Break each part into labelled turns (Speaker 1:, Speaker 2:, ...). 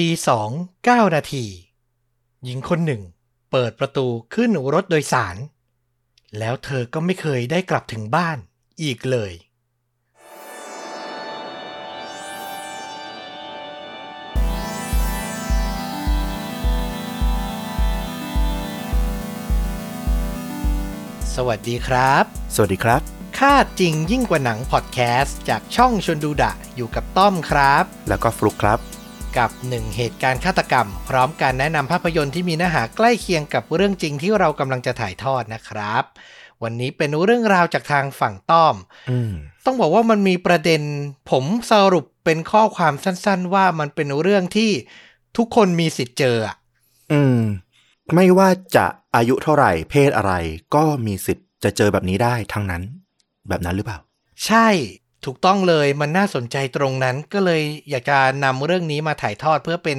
Speaker 1: ตีสองเก้านาที หญิงคนหนึ่ง เปิดประตูขึ้นรถโดยสาร แล้วเธอก็ไม่เคยได้กลับถึงบ้านอีกเลย สวัสดีครับ
Speaker 2: สวัสดีครับ
Speaker 1: ค่าจริงยิ่งกว่าหนังพอดแคสต์จากช่องชวนดูดะอยู่กับต้อมครับ
Speaker 2: แล้วก็ฟลุกครับ
Speaker 1: กับหนึ่งเหตุการณ์ฆาตกรรม พร้อมการแนะนำภาพยนตร์ที่มีเนื้อหาใกล้เคียงกับเรื่องจริงที่เรากำลังจะถ่ายทอดนะครับ วันนี้เป็นเรื่องราวจากทางฝั่งต้อม
Speaker 2: อืม
Speaker 1: ต้องบอกว่ามันมีประเด็น ผมสรุปเป็นข้อความสั้น ๆ ว่ามันเป็นเรื่องที่ทุกคนมีสิทธิ์เจออะ
Speaker 2: อืม ไม่ว่าจะอายุเท่าไหร่ เพศอะไร ก็มีสิทธิ์จะเจอแบบนี้ได้ทั้งนั้น แบบนั้นหรือเปล่า
Speaker 1: ใช่ ถูกต้องเลยมันน่าสนใจตรงนั้นก็เลยอยากจะนำเรื่องนี้มาถ่ายทอดเพื่อเป็น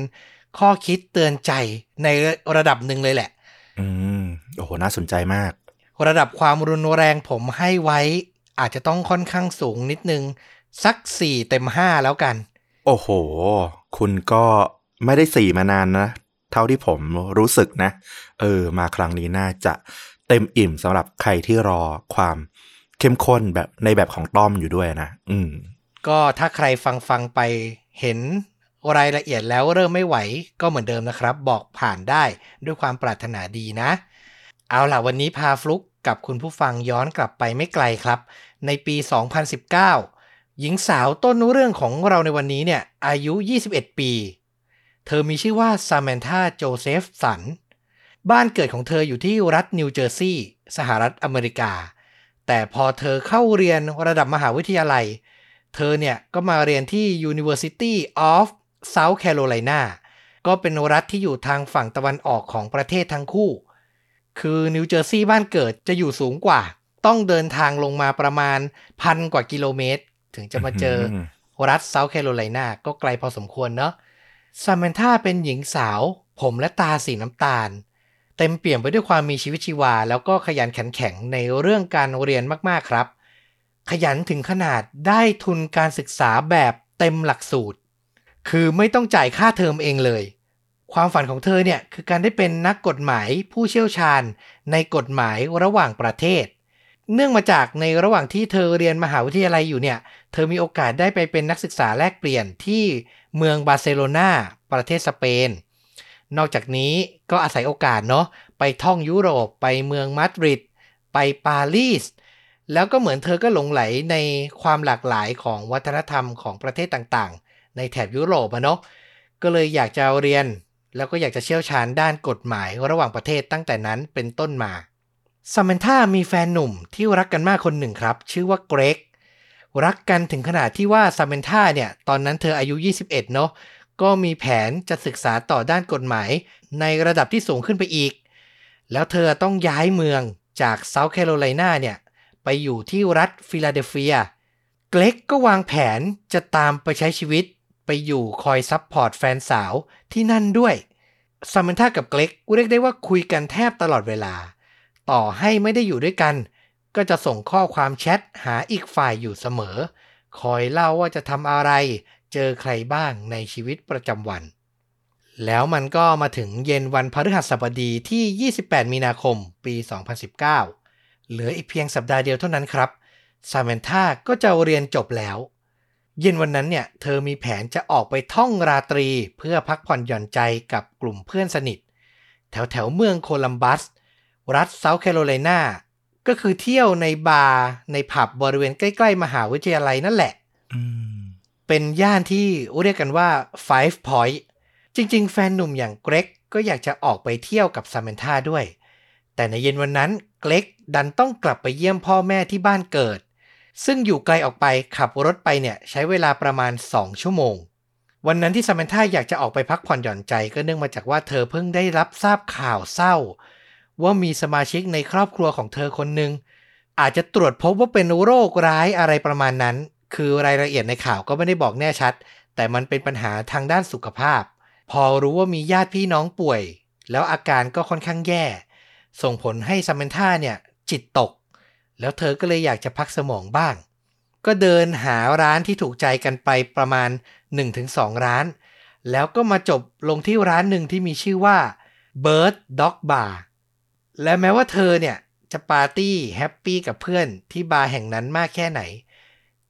Speaker 1: ข้อคิดเตือนใจในระดับหนึ่งเลยแหละ
Speaker 2: อืม โอ้โห น่าสนใจมาก
Speaker 1: ระดับความรุนแรงผมให้ไว้ อาจจะต้องค่อนข้างสูงนิดนึง สักสี่เต็มห้าแล้วกัน
Speaker 2: โอ้โห คุณก็ไม่ได้สี่มานานนะ เท่าที่ผมรู้สึกนะ เออ มาครั้งนี้น่าจะเต็มอิ่มสำหรับใครที่รอความ เข้มข้นแบบในแบบของต้อมอยู่ด้วยนะ อืม
Speaker 1: ก็ถ้าใครฟังฟังไปเห็นรายละเอียดแล้วเริ่มไม่ไหวก็เหมือนเดิมนะครับ บอกผ่านได้ด้วยความปรารถนาดีนะ เอาล่ะวันนี้พาฟลุกกับคุณผู้ฟังย้อนกลับไปไม่ไกลครับ ในปี 2019 หญิงสาวต้นเรื่องของเราในวันนี้เนี่ยอายุ 21 ปี เธอมีชื่อว่าซาแมนธาโจเซฟสัน บ้านเกิดของเธออยู่ที่รัฐนิวเจอร์ซีย์สหรัฐอเมริกา แต่พอเธอเข้าเรียนระดับมหาวิทยาลัย เธอเนี่ยก็มาเรียนที่ University of South Carolina ก็เป็นรัฐที่อยู่ทางฝั่งตะวันออกของประเทศทั้งคู่ คือนิวเจอร์ซีย์บ้านเกิดจะอยู่สูงกว่า ต้องเดินทางลงมาประมาณพันกว่ากิโลเมตร ถึงจะมาเจอ
Speaker 2: อืม
Speaker 1: รัฐเซาท์แคโรไลนาก็ไกลพอสมควรเนาะซามนธาเป็นหญิงสาว ผมและตาสีน้ำตาล เต็มเปี่ยมไปด้วยความมีชีวิตชีวา แล้วก็ขยันขันแข็งในเรื่องการเรียนมากๆครับ ขยันถึงขนาดได้ทุนการศึกษาแบบเต็มหลักสูตร คือไม่ต้องจ่ายค่าเทอมเองเลย ความฝันของเธอเนี่ยคือการได้เป็นนักกฎหมายผู้เชี่ยวชาญ ในกฎหมายระหว่างประเทศ เนื่องมาจากในระหว่างที่เธอเรียนมหาวิทยาลัยอยู่เนี่ย เธอมีโอกาสได้ไปเป็นนักศึกษาแลกเปลี่ยนที่เมืองบาร์เซโลนาประเทศสเปน นอกจากนี้ก็อาศัยโอกาสเนาะไปท่องยุโรปไปเมืองมาดริดไปปารีสแล้วก็เหมือนเธอก็หลงไหลในความหลากหลายของวัฒนธรรมของประเทศต่างๆ ในแถบยุโรปอะเนาะก็เลยอยากจะเรียน แล้วก็อยากจะเชี่ยวชาญด้านกฎหมายระหว่างประเทศตั้งแต่นั้นเป็นต้นมาซาแมนธามีแฟนหนุ่มที่รักกันมากคนหนึ่งครับ ชื่อว่าเกรกรักกันถึงขนาดที่ว่าซาแมนธาเนี่ย ตอนนั้นเธออายุ 21 เนาะ ก็มีแผนจะศึกษาต่อด้านกฎหมาย ในระดับที่สูงขึ้นไปอีก แล้วเธอต้องย้ายเมืองจากเซาท์แคโรไลนาเนี่ย ไปอยู่ที่รัฐฟิลาเดลเฟีย เกรกก็วางแผนจะตามไปใช้ชีวิตไปอยู่คอย support แฟนสาวที่นั่นด้วยซามนธากับเกรกเรียกได้ว่าคุยกันแทบตลอดเวลา ต่อให้ไม่ได้อยู่ด้วยกัน ก็จะส่งข้อความแชทหาอีกฝ่ายอยู่เสมอ คอยเล่าว่าจะทำอะไร เจอใครบ้างในชีวิตประจำวัน แล้วมันก็มาถึงเย็นวันพฤหัสบดีที่ 28 มีนาคมปี 2019 เหลืออีกเพียงสัปดาห์เดียวเท่านั้นครับซามนธาก็จะเรียนจบแล้ว เย็นวันนั้นเนี่ย เธอมีแผนจะออกไปท่องราตรีเพื่อพักผ่อนหย่อนใจกับกลุ่มเพื่อนสนิท แถวแถวเมืองโคลัมบัส รัฐเซาท์แคโรไลนาก็คือเที่ยวในบาร์ในผับบริเวณใกล้ ๆ มหาวิทยาลัยนั่นแหละ
Speaker 2: อืม
Speaker 1: เป็นย่านที่เรียกกันว่า Five Point จริง ๆ แฟนหนุ่มอย่างเกรกก็อยากจะออกไปเที่ยวกับซามนธาด้วย แต่ในเย็นวันนั้นเกรกดันต้องกลับไปเยี่ยมพ่อแม่ที่บ้านเกิด ซึ่งอยู่ไกลออกไปขับรถไปเนี่ยใช้เวลาประมาณ 2 ชั่วโมง วันนั้นที่ซามนธาอยากจะออกไปพักผ่อนหย่อนใจ ก็เนื่องมาจากว่าเธอเพิ่งได้รับทราบข่าวเศร้า ว่ามีสมาชิกในครอบครัวของเธอคนหนึ่งอาจจะตรวจพบว่าเป็นโรคร้ายอะไรประมาณนั้น คือรายละเอียดในข่าวก็ไม่ได้บอกแน่ชัด แต่มันเป็นปัญหาทางด้านสุขภาพ พอรู้ว่ามีญาติพี่น้องป่วย แล้วอาการก็ค่อนข้างแย่ ส่งผลให้ซามนธาเนี่ย จิตตก แล้วเธอก็เลยอยากจะพักสมองบ้าง ก็เดินหาร้านที่ถูกใจกันไปประมาณ 1-2 ร้าน แล้วก็มาจบลงที่ร้านหนึ่งที่มีชื่อว่า Bird Dog Bar และแม้ว่าเธอเนี่ยจะปาร์ตี้แฮปปี้กับเพื่อนที่บาร์แห่งนั้นมากแค่ไหน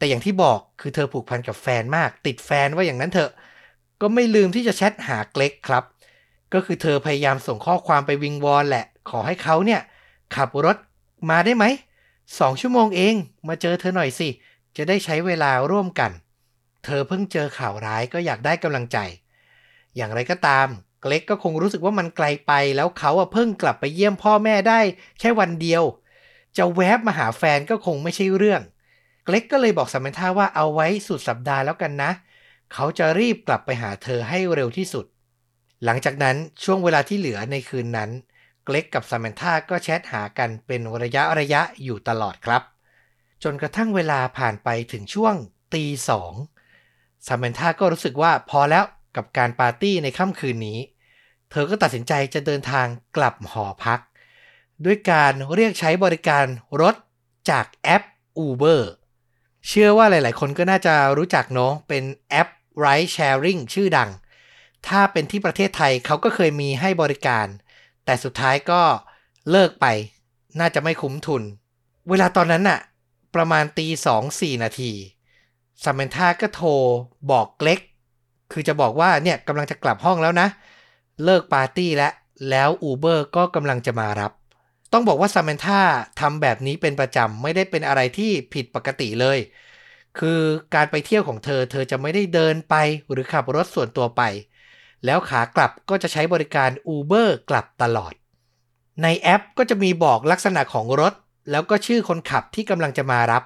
Speaker 1: แต่อย่างที่บอกคือเธอผูกพันกับแฟนมาก ติดแฟนว่าอย่างนั้นเถอะ ก็ไม่ลืมที่จะแชทหาเกล็กครับ ก็คือเธอพยายามส่งข้อความไปวิงวอนแหละ ขอให้เขาเนี่ยขับรถมาได้ไหมสองชั่วโมงเองมาเจอเธอหน่อยสิ จะได้ใช้เวลาร่วมกัน เธอเพิ่งเจอข่าวร้ายก็อยากได้กำลังใจ อย่างไรก็ตาม เกล็กก็คงรู้สึกว่ามันไกลไปแล้วเขาอะเพิ่งกลับไปเยี่ยมพ่อแม่ได้ แค่วันเดียว จะแวบมาหาแฟนก็คงไม่ใช่เรื่อง เกล็กก็เลยบอกสามนธาว่าเอาไว้สุดสัปดาห์แล้วกันนะ เขาจะรีบกลับไปหาเธอให้เร็วที่สุด หลังจากนั้นช่วงเวลาที่เหลือในคืนนั้น เกล็กกับซามนธาก็แชทหากันเป็นระยะระยะอยู่ตลอดครับ จนกระทั่งเวลาผ่านไปถึงช่วงตีสองซามนธาก็รู้สึกว่าพอแล้วกับการปาร์ตี้ในค่ำคืนนี้ เธอก็ตัดสินใจจะเดินทางกลับหอพัก ด้วยการเรียกใช้บริการรถจากแอป Uber เชื่อว่าหลาย ๆ คนก็น่าจะรู้จักเนาะเป็นแอป Ride Sharing ชื่อดัง ถ้าเป็นที่ประเทศไทยเขาก็เคยมีให้บริการ แต่สุดท้ายก็เลิกไป น่าจะไม่คุ้มทุน เวลาตอนนั้นน่ะ ประมาณตีสองสี่นาทีซามเมนธาก็โทรบอกเกล็ก คือจะบอกว่าเนี่ยกำลังจะกลับห้องแล้วนะ เลิกปาร์ตี้แล้ว แล้วอูเบอร์ก็กำลังจะมารับ ต้องบอกว่าซามนธาทำแบบนี้เป็นประจำ ไม่ได้เป็นอะไรที่ผิดปกติเลย คือการไปเที่ยวของเธอ เธอจะไม่ได้เดินไปหรือขับรถส่วนตัวไป แล้วขากลับก็จะใช้บริการ Uber กลับตลอด ในแอปก็จะมีบอกลักษณะของรถ แล้วก็ชื่อคนขับที่กำลังจะมารับ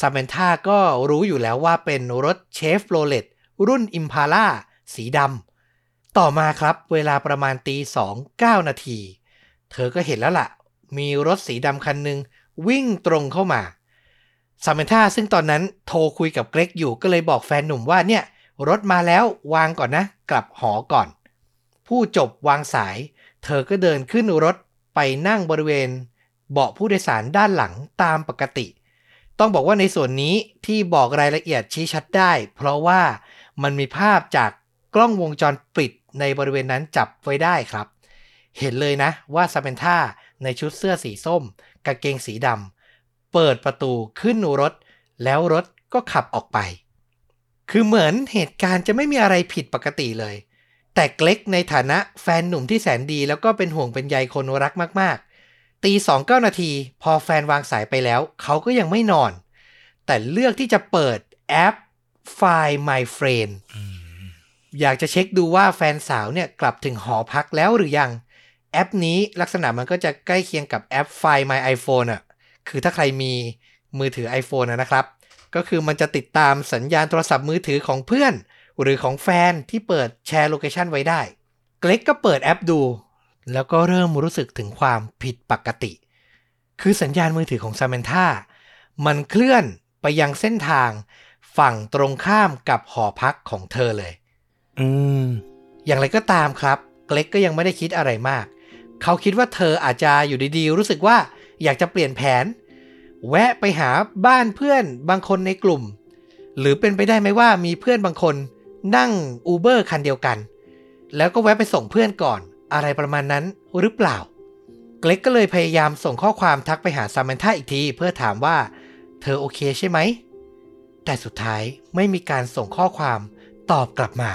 Speaker 1: ซามนธาก็รู้อยู่แล้วว่าเป็นรถเชฟโรเลตรุ่น Impala สีดำต่อมาครับเวลาประมาณตีสองเก้านาที เธอก็เห็นแล้วล่ะ มีรถสีดำคันหนึ่งวิ่งตรงเข้ามาซามนธาซึ่งตอนนั้นโทรคุยกับเกรกอยู่ก็เลยบอกแฟนหนุ่มว่าเนี่ย รถมาแล้ววางก่อนนะ กลับหอก่อน ผู้จบวางสาย เธอก็เดินขึ้นรถไปนั่งบริเวณ เบาะผู้โดยสารด้านหลังตามปกติ ต้องบอกว่าในส่วนนี้ที่บอกรายละเอียดชี้ชัดได้ เพราะว่ามันมีภาพจากกล้องวงจรปิดในบริเวณนั้นจับไว้ได้ครับ เห็นเลยนะว่าซาเมนธา ในชุดเสื้อสีส้ม กางเกงสีดำเปิดประตูขึ้นรถ แล้วรถก็ขับออกไป คือเหมือนเหตุการณ์จะไม่มีอะไรผิดปกติเลย แต่เกล็กในฐานะแฟนหนุ่มที่แสนดี แล้วก็เป็นห่วงเป็นใยคนรักมากๆ ตีสองเก้านาที พอแฟนวางสายไปแล้ว เขาก็ยังไม่นอน แต่เลือกที่จะเปิดแอป Find My Friend อยากจะเช็คดูว่าแฟนสาวเนี่ยกลับถึงหอพักแล้วหรือยัง แอปนี้ลักษณะมันก็จะใกล้เคียงกับแอป Find My iPhone อะ คือถ้าใครมีมือถือ iPhone อะนะครับ ก็คือมันจะติดตามสัญญาณโทรศัพท์มือถือของเพื่อน หรือของแฟนที่เปิดแชร์ location ไว้ได้ เกรกก็เปิดแอปดู แล้วก็เริ่มรู้สึกถึงความผิดปกติ คือสัญญาณมือถือของซามนธามันเคลื่อนไปยังเส้นทางฝั่งตรงข้ามกับหอพักของเธอเลย
Speaker 2: อืม
Speaker 1: อย่างไรก็ตามครับ เกล็กก็ยังไม่ได้คิดอะไรมาก เขาคิดว่าเธออาจจะอยู่ดีๆ รู้สึกว่าอยากจะเปลี่ยนแผน แวะไปหาบ้านเพื่อนบางคนในกลุ่ม หรือเป็นไปได้ไหมว่ามีเพื่อนบางคนนั่งอูเบอร์คันเดียวกัน แล้วก็แวะไปส่งเพื่อนก่อน อะไรประมาณนั้นหรือเปล่า เกล็กก็เลยพยายามส่งข้อความทักไปหาซามนธาอีกที เพื่อถามว่า เธอโอเคใช่ไหม แต่สุดท้ายไม่มีการส่งข้อความตอบกลับมา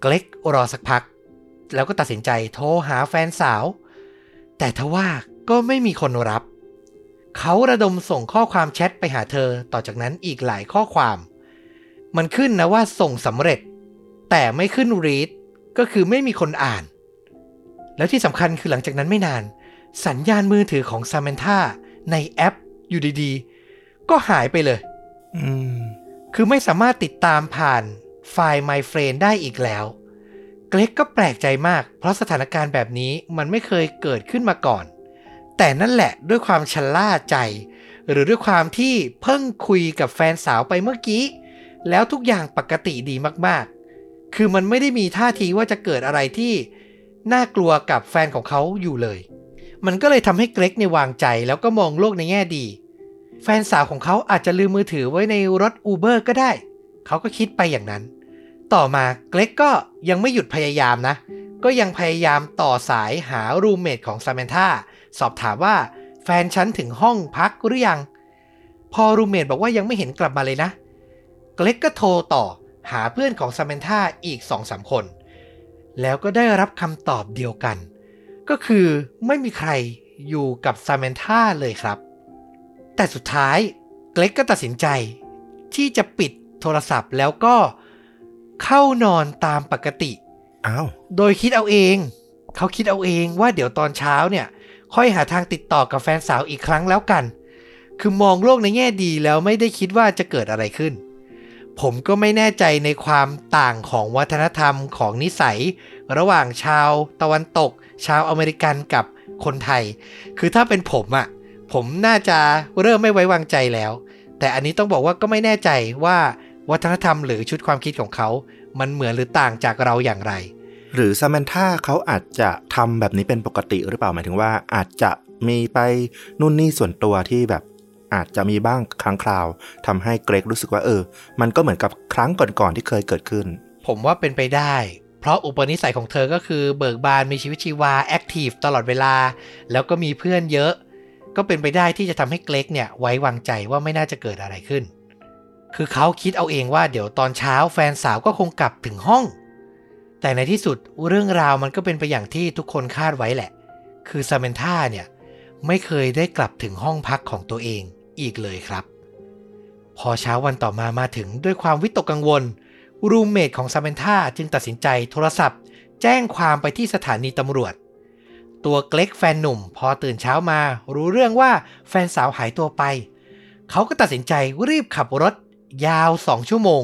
Speaker 1: เกล็กรอสักพัก แล้วก็ตัดสินใจโทรหาแฟนสาว แต่ทว่าก็ไม่มีคนรับ เขาระดมส่งข้อความแชทไปหาเธอต่อจากนั้นอีกหลายข้อความ มันขึ้นนะว่าส่งสำเร็จ แต่ไม่ขึ้น read ก็คือไม่มีคนอ่าน แล้วที่สำคัญคือหลังจากนั้นไม่นาน สัญญาณมือถือของซามนธาในแอปอยู่ดีๆ ก็หายไปเลย
Speaker 2: อืม
Speaker 1: คือไม่สามารถติดตามผ่านไฟล์ My Friend ได้อีกแล้ว เกล็กก็แปลกใจมาก เพราะสถานการณ์แบบนี้มันไม่เคยเกิดขึ้นมาก่อน แต่นั่นแหละด้วยความชะล่าใจ หรือด้วยความที่เพิ่งคุยกับแฟนสาวไปเมื่อกี้ แล้วทุกอย่างปกติดีมากๆ คือมันไม่ได้มีท่าทีว่าจะเกิดอะไรที่น่ากลัวกับแฟนของเขาอยู่เลย มันก็เลยทำให้เกร็กในวางใจแล้วก็มองโลกในแง่ดี แฟนสาวของเขาอาจจะลืมมือถือไว้ในรถอูเบอร์ก็ได้ เขาก็คิดไปอย่างนั้น ต่อมาเกรกก็ยังไม่หยุดพยายามนะ ก็ยังพยายามต่อสายหารูเมทของซาเมนธาสอบถามว่าแฟนฉันถึงห้องพักหรือยัง พอรูเมทบอกว่ายังไม่เห็นกลับมาเลยนะ เกรกก็โทรต่อหาเพื่อนของซาเมนธาอีกสองสามคน แล้วก็ได้รับคำตอบเดียวกัน ก็คือไม่มีใครอยู่กับซาเมนธาเลยครับ แต่สุดท้ายเกรกก็ตัดสินใจ ที่จะปิดโทรศัพท์แล้วก็ เข้านอนตามปกติ
Speaker 2: อ้าว
Speaker 1: โดยคิดเอาเอง เขาคิดเอาเองว่าเดี๋ยวตอนเช้าเนี่ย ค่อยหาทางติดต่อกับแฟนสาวอีกครั้งแล้วกัน คือมองโลกในแง่ดีแล้วไม่ได้คิดว่าจะเกิดอะไรขึ้น ผมก็ไม่แน่ใจในความต่างของวัฒนธรรมของนิสัย ระหว่างชาวตะวันตก ชาวอเมริกันกับคนไทย คือถ้าเป็นผมอะ่ะ ผมน่าจะเริ่มไม่ไว้วางใจแล้ว แต่อันนี้ต้องบอกว่าก็ไม่แน่ใจว่า วัฒนธรรมหรือชุดความคิดของเขา มันเหมือนหรือต่างจากเราอย่างไร
Speaker 2: หรือซาแมนธาเขาอาจจะทำแบบนี้เป็นปกติหรือเปล่าหมายถึงว่า อาจจะมีไปนู่นนี่ส่วนตัวที่แบบอาจจะมีบ้างครั้งคราวทำให้เกรกรู้สึกว่าเออ มันก็เหมือนกับครั้งก่อนๆที่เคยเกิดขึ้น
Speaker 1: ผมว่าเป็นไปได้ เพราะอุปนิสัยของเธอก็คือเบิกบานมีชีวิตชีวา active ตลอดเวลา แล้วก็มีเพื่อนเยอะ ก็เป็นไปได้ที่จะทำให้เกรกเนี่ยไว้วางใจว่าไม่น่าจะเกิดอะไรขึ้น คือเขาคิดเอาเองว่าเดี๋ยวตอนเช้าแฟนสาวก็คงกลับถึงห้อง แต่ในที่สุดเรื่องราวมันก็เป็นไปอย่างที่ทุกคนคาดไว้แหละ คือซาเมนธาเนี่ยไม่เคยได้กลับถึงห้องพักของตัวเองอีกเลยครับ พอเช้าวันต่อมามาถึงด้วยความวิตกกังวล รูมเมทของซาเมนธาจึงตัดสินใจโทรศัพท์ แจ้งความไปที่สถานีตำรวจ ตัวเกล็กแฟนหนุ่ม พอตื่นเช้ามา รู้เรื่องว่าแฟนสาวหายตัวไป เขาก็ตัดสินใจรีบขับรถ ยาวสองชั่วโมง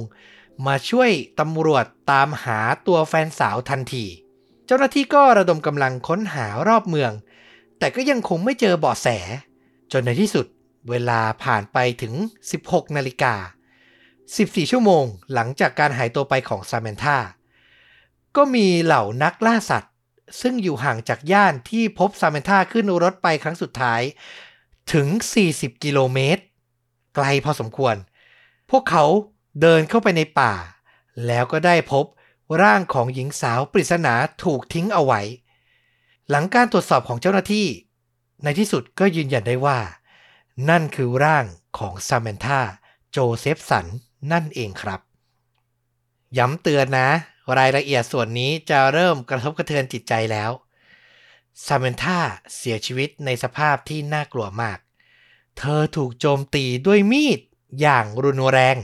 Speaker 1: มาช่วยตำรวจตามหาตัวแฟนสาวทันที เจ้าหน้าที่ก็ระดมกำลังค้นหารอบเมือง แต่ก็ยังคงไม่เจอเบาะแส จนในที่สุดเวลาผ่านไปถึง 16 นาฬิกา 14 ชั่วโมงหลังจากการหายตัวไปของซาเมนธาก็มีเหล่านักล่าสัตว์ ซึ่งอยู่ห่างจากย่านที่พบซาเมนธาขึ้นรถไปครั้งสุดท้าย ถึง 40 กิโลเมตร ไกลพอสมควร พวกเขาเดินเข้าไปในป่า แล้วก็ได้พบร่างของหญิงสาวปริศนาถูกทิ้งเอาไว้ หลังการตรวจสอบของเจ้าหน้าที่ ในที่สุดก็ยืนยันได้ว่า นั่นคือร่างของซาเมนธาโจเซฟสันนั่นเองครับ ย้ำเตือนนะ รายละเอียดส่วนนี้จะเริ่มกระทบกระเทือนจิตใจแล้วซาเมนธาเสียชีวิตในสภาพที่น่ากลัวมาก เธอถูกโจมตีด้วยมีด อย่างรุนแรง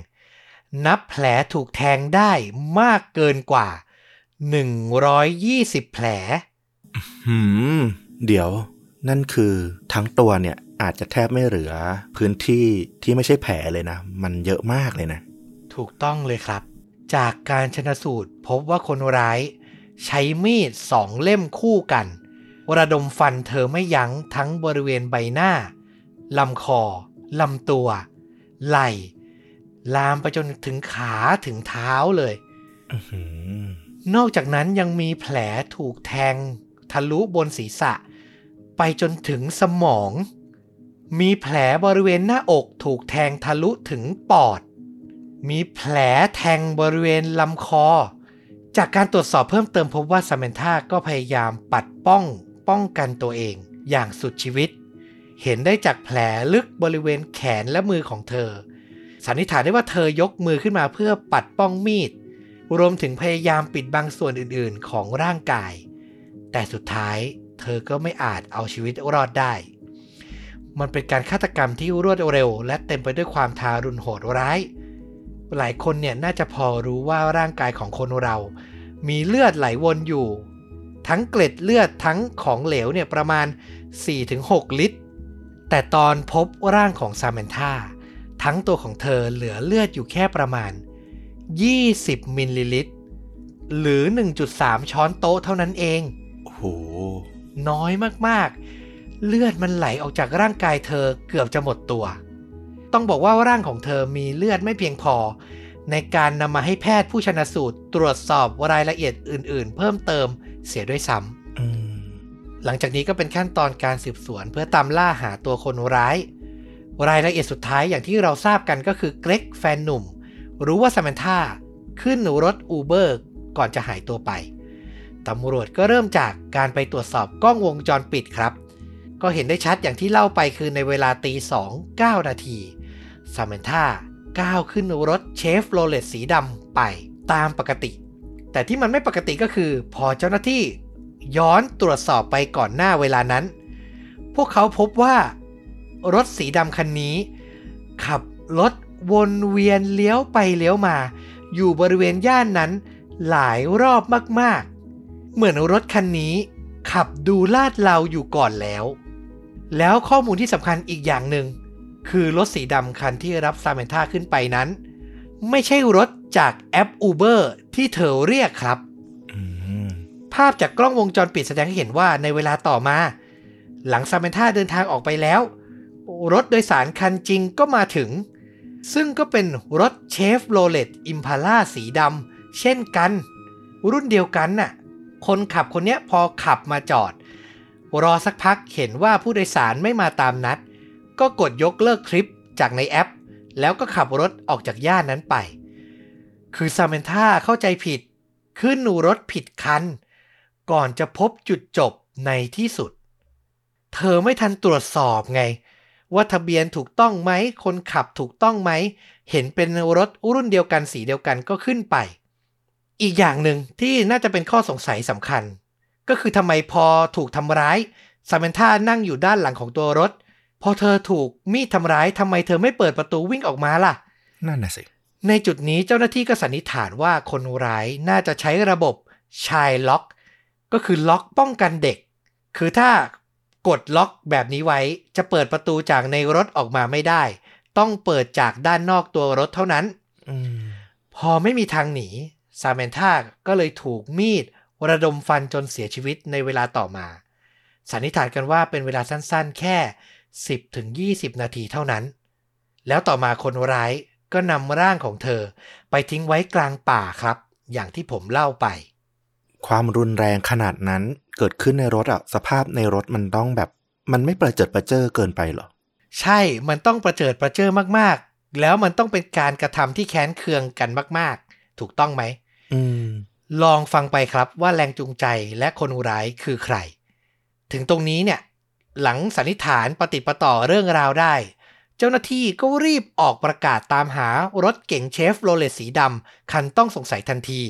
Speaker 1: นับแผลถูกแทงได้มากเกินกว่า 120 แผล
Speaker 2: หืม เดี๋ยว นั่นคือทั้งตัวเนี่ยอาจจะแทบไม่เหลือ พื้นที่ที่ไม่ใช่แผลเลยนะ มันเยอะมากเลยนะ
Speaker 1: ถูกต้องเลยครับ จากการชนสูตรพบว่าคนร้าย ใช้มีดสองเล่มคู่กัน ระดมฟันเธอไม่ยั้งทั้งบริเวณใบหน้าลำคอลำตัว ไหล่ ลามไปจนถึงขาถึงเท้าเลย
Speaker 2: อื้อหือน
Speaker 1: อกจากนั้นยังมีแผลถูกแทง ทะลุบนศีรษะ ไปจนถึงสมอง มีแผลบริเวณหน้าอกถูกแทงทะลุถึงปอด มีแผลแทงบริเวณลำคอ จากการตรวจสอบเพิ่มเติมพบว่าซาเมนธาก็พยายามปัดป้องป้องกันตัวเองอย่างสุดชีวิต เห็นได้จากแผลลึกบริเวณแขนและมือของเธอ สันนิษฐานได้ว่าเธอยกมือขึ้นมาเพื่อปัดป้องมีด รวมถึงพยายามปิดบังส่วนอื่นๆ ของร่างกาย แต่สุดท้ายเธอก็ไม่อาจเอาชีวิตรอดได้ มันเป็นการฆาตกรรมที่รวดเร็ว และเต็มไปด้วยความทารุณโหดร้าย หลายคนเนี่ยน่าจะพอรู้ว่าร่างกายของคนเรา มีเลือดไหลวนอยู่ ทั้งเกล็ดเลือดทั้งของเหลวเนี่ยประมาณ 4-6 ลิตร แต่ตอนพบร่างของซาเมนธาทั้งตัวของเธอเหลือเลือดอยู่แค่ประมาณ 20 มิลลิลิตร หรือ 1.3 ช้อนโต๊ะเท่านั้นเอง
Speaker 2: โอ้โห
Speaker 1: น้อยมากๆ เลือดมันไหลออกจากร่างกายเธอเกือบจะหมดตัว ต้องบอกว่าร่างของเธอมีเลือดไม่เพียงพอ ในการนำมาให้แพทย์ผู้ชนะสูตรตรวจสอบรายละเอียดอื่น ๆ เพิ่มเติมเสียด้วยซ้ำ
Speaker 2: อืม
Speaker 1: หลังจากนี้ก็เป็นขั้นตอนการสืบสวนเพื่อตามล่าหาตัวคนร้าย รายละเอียดสุดท้ายอย่างที่เราทราบกันก็คือเกรกแฟนหนุ่ม รู้ว่าซามันธาขึ้นรถอูเบอร์ก่อนจะหายตัวไป ตำรวจก็เริ่มจากการไปตรวจสอบกล้องวงจรปิดครับ ก็เห็นได้ชัดอย่างที่เล่าไปคือในเวลาตีสองเก้านาทีซามนธาก้าวขึ้นรถเชฟโรเลตสีดำไปตามปกติ แต่ที่มันไม่ปกติก็คือ พอเจ้าหน้าที่ ย้อนตรวจสอบไปก่อนหน้าเวลานั้น พวกเขาพบว่ารถสีดำคันนี้ ขับรถวนเวียนเลี้ยวไปเลี้ยวมา อยู่บริเวณย่านนั้นหลายรอบมากๆ เหมือนรถคันนี้ ขับดูลาดเราอยู่ก่อนแล้ว แล้วข้อมูลที่สำคัญอีกอย่างหนึ่ง คือรถสีดำคันที่รับซาเมนท่าขึ้นไปนั้น ไม่ใช่รถจากแอป Uber ที่เธอเรียกครับ ภาพจากกล้องวงจรปิดแสดงให้เห็นว่าในเวลาต่อมา หลังซาแมนธาเดินทางออกไปแล้ว รถโดยสารคันจริงก็มาถึง ซึ่งก็เป็นรถเชฟโรเลตอิมพาล่าสีดำเช่นกัน รุ่นเดียวกันน่ะคนขับคนเนี้ยพอขับมาจอด รอสักพักเห็นว่าผู้โดยสารไม่มาตามนัด ก็กดยกเลิกทริปจากในแอป แล้วก็ขับรถออกจากย่านนั้นไป คือซาแมนธาเข้าใจผิด ขึ้นรถผิดคัน ก่อนจะพบจุดจบในที่สุด เธอไม่ทันตรวจสอบไง ว่าทะเบียนถูกต้องไหม คนขับถูกต้องไหม เห็นเป็นรถรุ่นเดียวกันสีเดียวกันก็ขึ้นไป อีกอย่างหนึ่งที่น่าจะเป็นข้อสงสัยสำคัญ ก็คือทำไมพอถูกทำร้ายซาเมนท่านั่งอยู่ด้านหลังของตัวรถ พอเธอถูกมีดทำร้ายทำไมเธอไม่เปิดประตูวิ่งออกมาล่ะ
Speaker 2: นั่นน่ะสิ
Speaker 1: ในจุดนี้เจ้าหน้าที่ก็สันนิษฐานว่าคนร้ายน่าจะใช้ระบบชายล็อก ก็คือล็อกป้องกันเด็ก คือถ้ากดล็อกแบบนี้ไว้จะเปิดประตูจากในรถออกมาไม่ได้ ต้องเปิดจากด้านนอกตัวรถเท่านั้น
Speaker 2: อืม
Speaker 1: พอไม่มีทางหนีซาเมนธาก็เลยถูกมีดระดมฟันจนเสียชีวิตในเวลาต่อมา สันนิษฐานกันว่าเป็นเวลาสั้นๆ แค่ 10ถึง20 นาทีเท่านั้น แล้วต่อมาคนร้ายก็นำร่างของเธอ ไปทิ้งไว้กลางป่าครับ อย่างที่ผมเล่าไป
Speaker 2: ความรุนแรงขนาดนั้นเกิดขึ้นในรถอะสภาพในรถมันต้องแบบ มันไม่ประเจิดประเจ้อเกินไปเหรอ
Speaker 1: ใช่มันต้องประเจิดประเจิอมากๆ แล้วมันต้องเป็นการกระทำที่แค้นเคืองกันมาก ๆ ถูกต้องไหม
Speaker 2: อืม
Speaker 1: ลองฟังไปครับว่าแรงจูงใจและคนร้ายคือใคร ถึงตรงนี้เนี่ย หลังสันนิษฐานปฏิดปะต่อเรื่องราวได้ เจ้าหน้าที่ก็รีบออกประกาศตามหารถเก๋งเชฟโรเลตสีดำคันต้องสงสัยทันที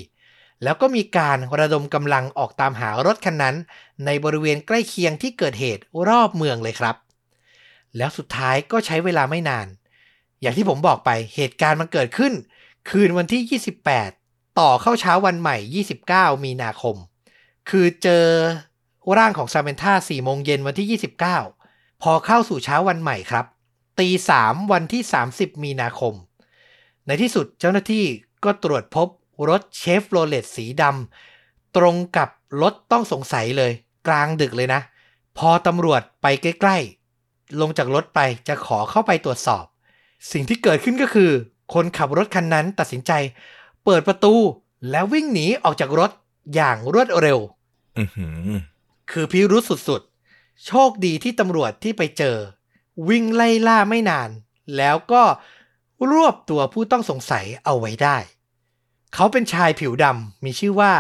Speaker 1: แล้วก็มีการระดมกำลังออกตามหารถคันนั้น ในบริเวณใกล้เคียงที่เกิดเหตุรอบเมืองเลยครับ แล้วสุดท้ายก็ใช้เวลาไม่นาน อย่างที่ผมบอกไปเหตุการณ์มันเกิดขึ้น คืนวันที่ 28 ต่อเข้าเช้าวันใหม่ 29 มีนาคม คือเจอร่างของซาแมนธา4โมงเย็นวันที่ 29 พอเข้าสู่เช้าวันใหม่ครับ ตี3วันที่ 30 มีนาคม ในที่สุดเจ้าหน้าที่ก็ตรวจพบ รถเชฟโรเลตสีดำตรงกับรถต้องสงสัยเลย กลางดึกเลยนะ พอตำรวจไปใกล้ ๆ ลงจากรถไปจะขอเข้าไปตรวจสอบ สิ่งที่เกิดขึ้นก็คือ คนขับรถคันนั้นตัดสินใจ เปิดประตูแล้ววิ่งหนีออกจากรถอย่างรวดเร็ว
Speaker 2: อือหือ
Speaker 1: คือพิรุษสุดๆ โชคดีที่ตำรวจที่ไปเจอ วิ่งไล่ล่าไม่นาน แล้วก็รวบตัวผู้ต้องสงสัยเอาไว้ได้ เขาเป็นชายผิวดำมีชื่อว่า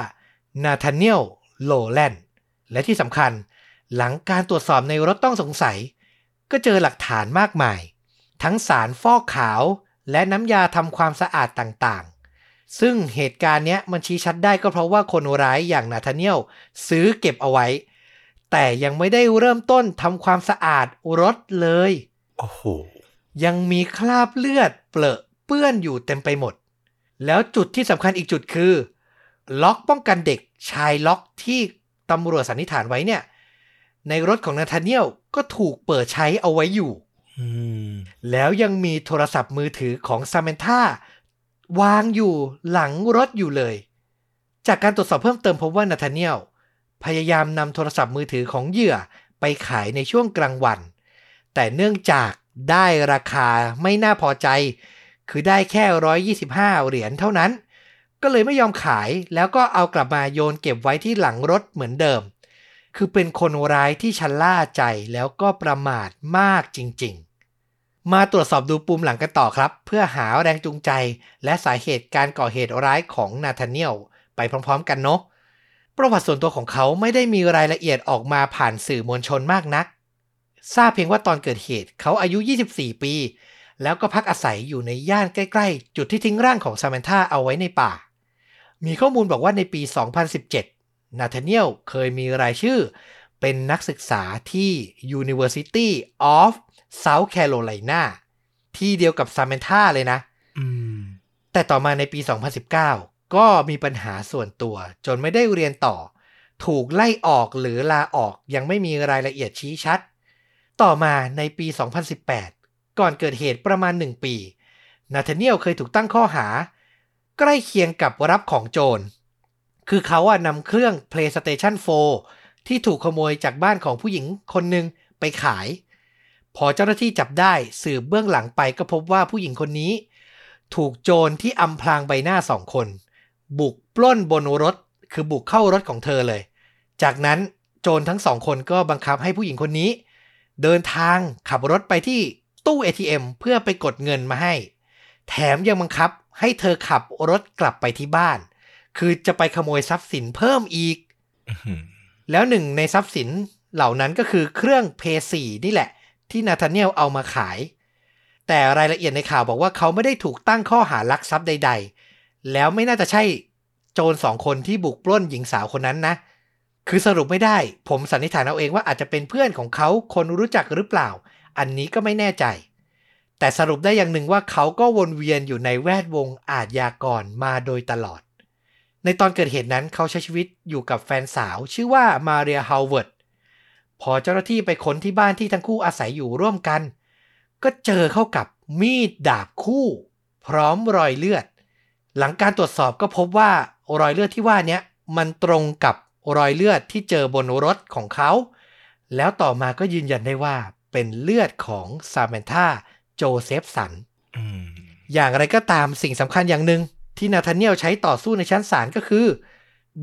Speaker 1: นาธาเนียลโลแลนด์และที่สำคัญหลังการตรวจสอบในรถต้องสงสัย ก็เจอหลักฐานมากมาย ทั้งสารฟอกขาวและน้ำยาทำความสะอาดต่างๆ ซึ่งเหตุการณ์เนี้ยมันชี้ชัดได้ก็เพราะว่าคนร้ายอย่างนาธาเนียลซื้อเก็บเอาไว้ แต่ยังไม่ได้เริ่มต้นทำความสะอาดรถเลย
Speaker 2: โอ้โห
Speaker 1: ยังมีคราบเลือดเปลอะเปื้อนอยู่เต็มไปหมด แล้วจุดที่สำคัญอีกจุดคือ ล็อกป้องกันเด็กชายล็อกที่ตำรวจสันนิษฐานไว้เนี่ย ในรถของนาธาเนียลก็ถูกเปิดใช้เอาไว้อยู่
Speaker 2: อืม
Speaker 1: แล้วยังมีโทรศัพท์มือถือของซา m มนท่าวางอยู่หลังรถอยู่เลย จากการตรวจสอบเพิ่มเติมพบว่านาธาเนียลพยายามนำโทรศัพท์มือถือของเหยื่อไปขายในช่วงกลางวัน แต่เนื่องจากได้ราคาไม่น่าพอใจ คือได้แค่ 125 เหรียญเท่านั้น ก็เลยไม่ยอมขายแล้วก็เอากลับมาโยนเก็บไว้ที่หลังรถเหมือนเดิม คือเป็นคนร้ายที่ชะล่าใจแล้วก็ประมาทมากจริงๆ มาตรวจสอบดูปุ่มหลังกันต่อครับ เพื่อหาแรงจูงใจ และสาเหตุการก่อเหตุร้ายของนาธาเนียลไปพร้อมๆ กันเนาะประวัติส่วนตัวของเขาไม่ได้มีรายละเอียดออกมาผ่านสื่อมวลชนมากนัก ทราบเพียงว่าตอนเกิดเหตุเขาอายุ 24 ปี แล้วก็พักอาศัยอยู่ในย่านใกล้ๆ จุดที่ทิ้งร่างของซามนธาเอาไว้ในป่า มีข้อมูลบอกว่าในปี 2017 นาธาเนียลเคยมีรายชื่อ เป็นนักศึกษาที่ University of South Carolina ที่เดียวกับซามนธาเลยนะ
Speaker 2: อืม
Speaker 1: แต่ต่อมาในปี 2019 ก็มีปัญหาส่วนตัว จนไม่ได้เรียนต่อ ถูกไล่ออกหรือลาออกยังไม่มีรายละเอียดชี้ชัด ต่อมาในปี 2018 ก่อนเกิดเหตุประมาณ 1 ปี นาธาเนียลเคยถูกตั้งข้อหา ใกล้เคียงกับรับของโจร คือเขาอะนำเครื่อง PlayStation 4 ที่ถูกขโมยจากบ้านของผู้หญิงคนหนึ่งไปขาย พอเจ้าหน้าที่จับได้สืบเบื้องหลังไปก็พบว่าผู้หญิงคนนี้ ถูกโจรที่อำพรางใบหน้าสองคน บุกปล้นบนรถ คือบุกเข้ารถของเธอเลย จากนั้นโจรทั้งสองคนก็บังคับให้ผู้หญิงคนนี้ เดินทางขับรถไปที่ ตู้ ATM เพื่อไปกดเงินมาให้ แถมยังบังคับให้เธอขับรถกลับไปที่บ้าน คือจะไปขโมยทรัพย์สินเพิ่มอีก
Speaker 2: อื้อหือ
Speaker 1: แล้วหนึ่งในทรัพย์สินเหล่านั้นก็คือเครื่องเพย์สีนี่แหละ ที่นาธาเนียลเอามาขาย แต่รายละเอียดในข่าวบอกว่าเขาไม่ได้ถูกตั้งข้อหารักทรัพย์ใด ๆ แล้วไม่น่าจะใช่โจรสองคนที่บุกปล้นหญิงสาวคนนั้นนะ คือสรุปไม่ได้ ผมสันนิษฐานเอาเองว่าอาจจะเป็นเพื่อนของเขาคนรู้จักหรือเปล่า อันนี้ก็ไม่แน่ใจ แต่สรุปได้อย่างหนึ่งว่าเขาก็วนเวียนอยู่ในแวดวงอาชญากรมาโดยตลอด ในตอนเกิดเหตุนั้นเขาใช้ชีวิตอยู่กับแฟนสาวชื่อว่ามาเรียฮาวเวิร์ดพอเจ้าหน้าที่ไปค้นที่บ้านที่ทั้งคู่อาศัยอยู่ร่วมกัน ก็เจอเข้ากับมีดดาบคู่ พร้อมรอยเลือด หลังการตรวจสอบก็พบว่ารอยเลือดที่ว่านี้มันตรงกับรอยเลือดที่เจอบนรถของเขา แล้วต่อมาก็ยืนยันได้ว่า เป็นเลือดของซาแมนธาโจเซฟสัน
Speaker 2: อืม
Speaker 1: อย่างไรก็ตามสิ่งสำคัญอย่างหนึ่งที่นาธาเนียลใช้ต่อสู้ในชั้นศาลก็คือ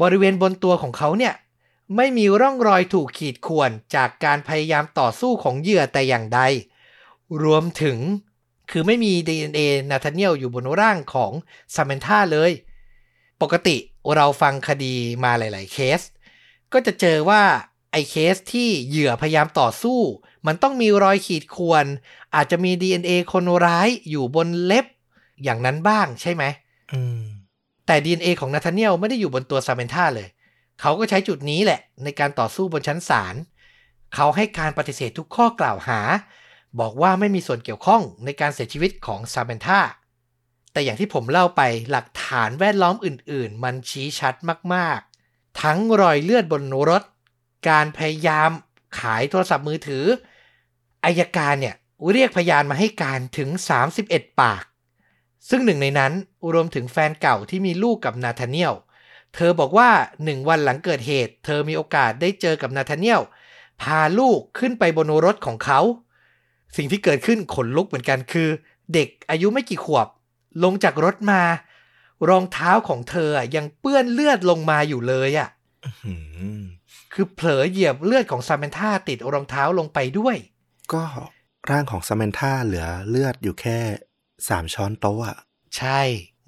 Speaker 1: บริเวณบนตัวของเขาเนี่ย ไม่มีร่องรอยถูกขีดข่วนจากการพยายามต่อสู้ของเหยื่อแต่อย่างใด รวมถึงคือไม่มี DNA นาธาเนียลอยู่บนร่างของซามนธาเลย ปกติเราฟังคดีมาหลาย ๆ เคส ก็จะเจอว่าไอ้เคสที่เหยื่อพยายามต่อสู้ มันต้องมีรอยขีดข่วน อาจจะมี DNA คนร้ายอยู่บนเล็บอย่างนั้นบ้างใช่ไหม
Speaker 2: อืม
Speaker 1: แต่ DNA ของนาธาเนียลไม่ได้อยู่บนตัวซามนธาเลย เขาก็ใช้จุดนี้แหละ ในการต่อสู้บนชั้นศาล เขาให้การปฏิเสธทุกข้อกล่าวหา บอกว่าไม่มีส่วนเกี่ยวข้องในการเสียชีวิตของซามนธาแต่อย่างที่ผมเล่าไปหลักฐานแวดล้อมอื่น ๆ มันชี้ชัดมาก ๆ ทั้งรอยเลือดบนรถ การพยายามขายโทรศัพท์มือถือ อายการเนี่ยเรียกพยานมาให้การถึง 31 ปาก ซึ่งหนึ่งในนั้นรวมถึงแฟนเก่าที่มีลูกกับนาธาเนียล เธอบอกว่าหนึ่งวันหลังเกิดเหตุ เธอมีโอกาสได้เจอกับนาธาเนียล พาลูกขึ้นไปบนรถของเขา สิ่งที่เกิดขึ้นขนลุกเหมือนกันคือ เด็กอายุไม่กี่ขวบ ลงจากรถมา รองเท้าของเธอยังเปื้อนเลือดลงมาอยู่เลยอะ่ะ
Speaker 2: อืม
Speaker 1: คือเผลอเหยียบเลือดของซามนธาติดรองเท้าลงไปด้วย
Speaker 2: ก็ร่างของซามนธาเหลือเลือดอยู่แค่สามช้อนโต๊ะอะ
Speaker 1: ใช่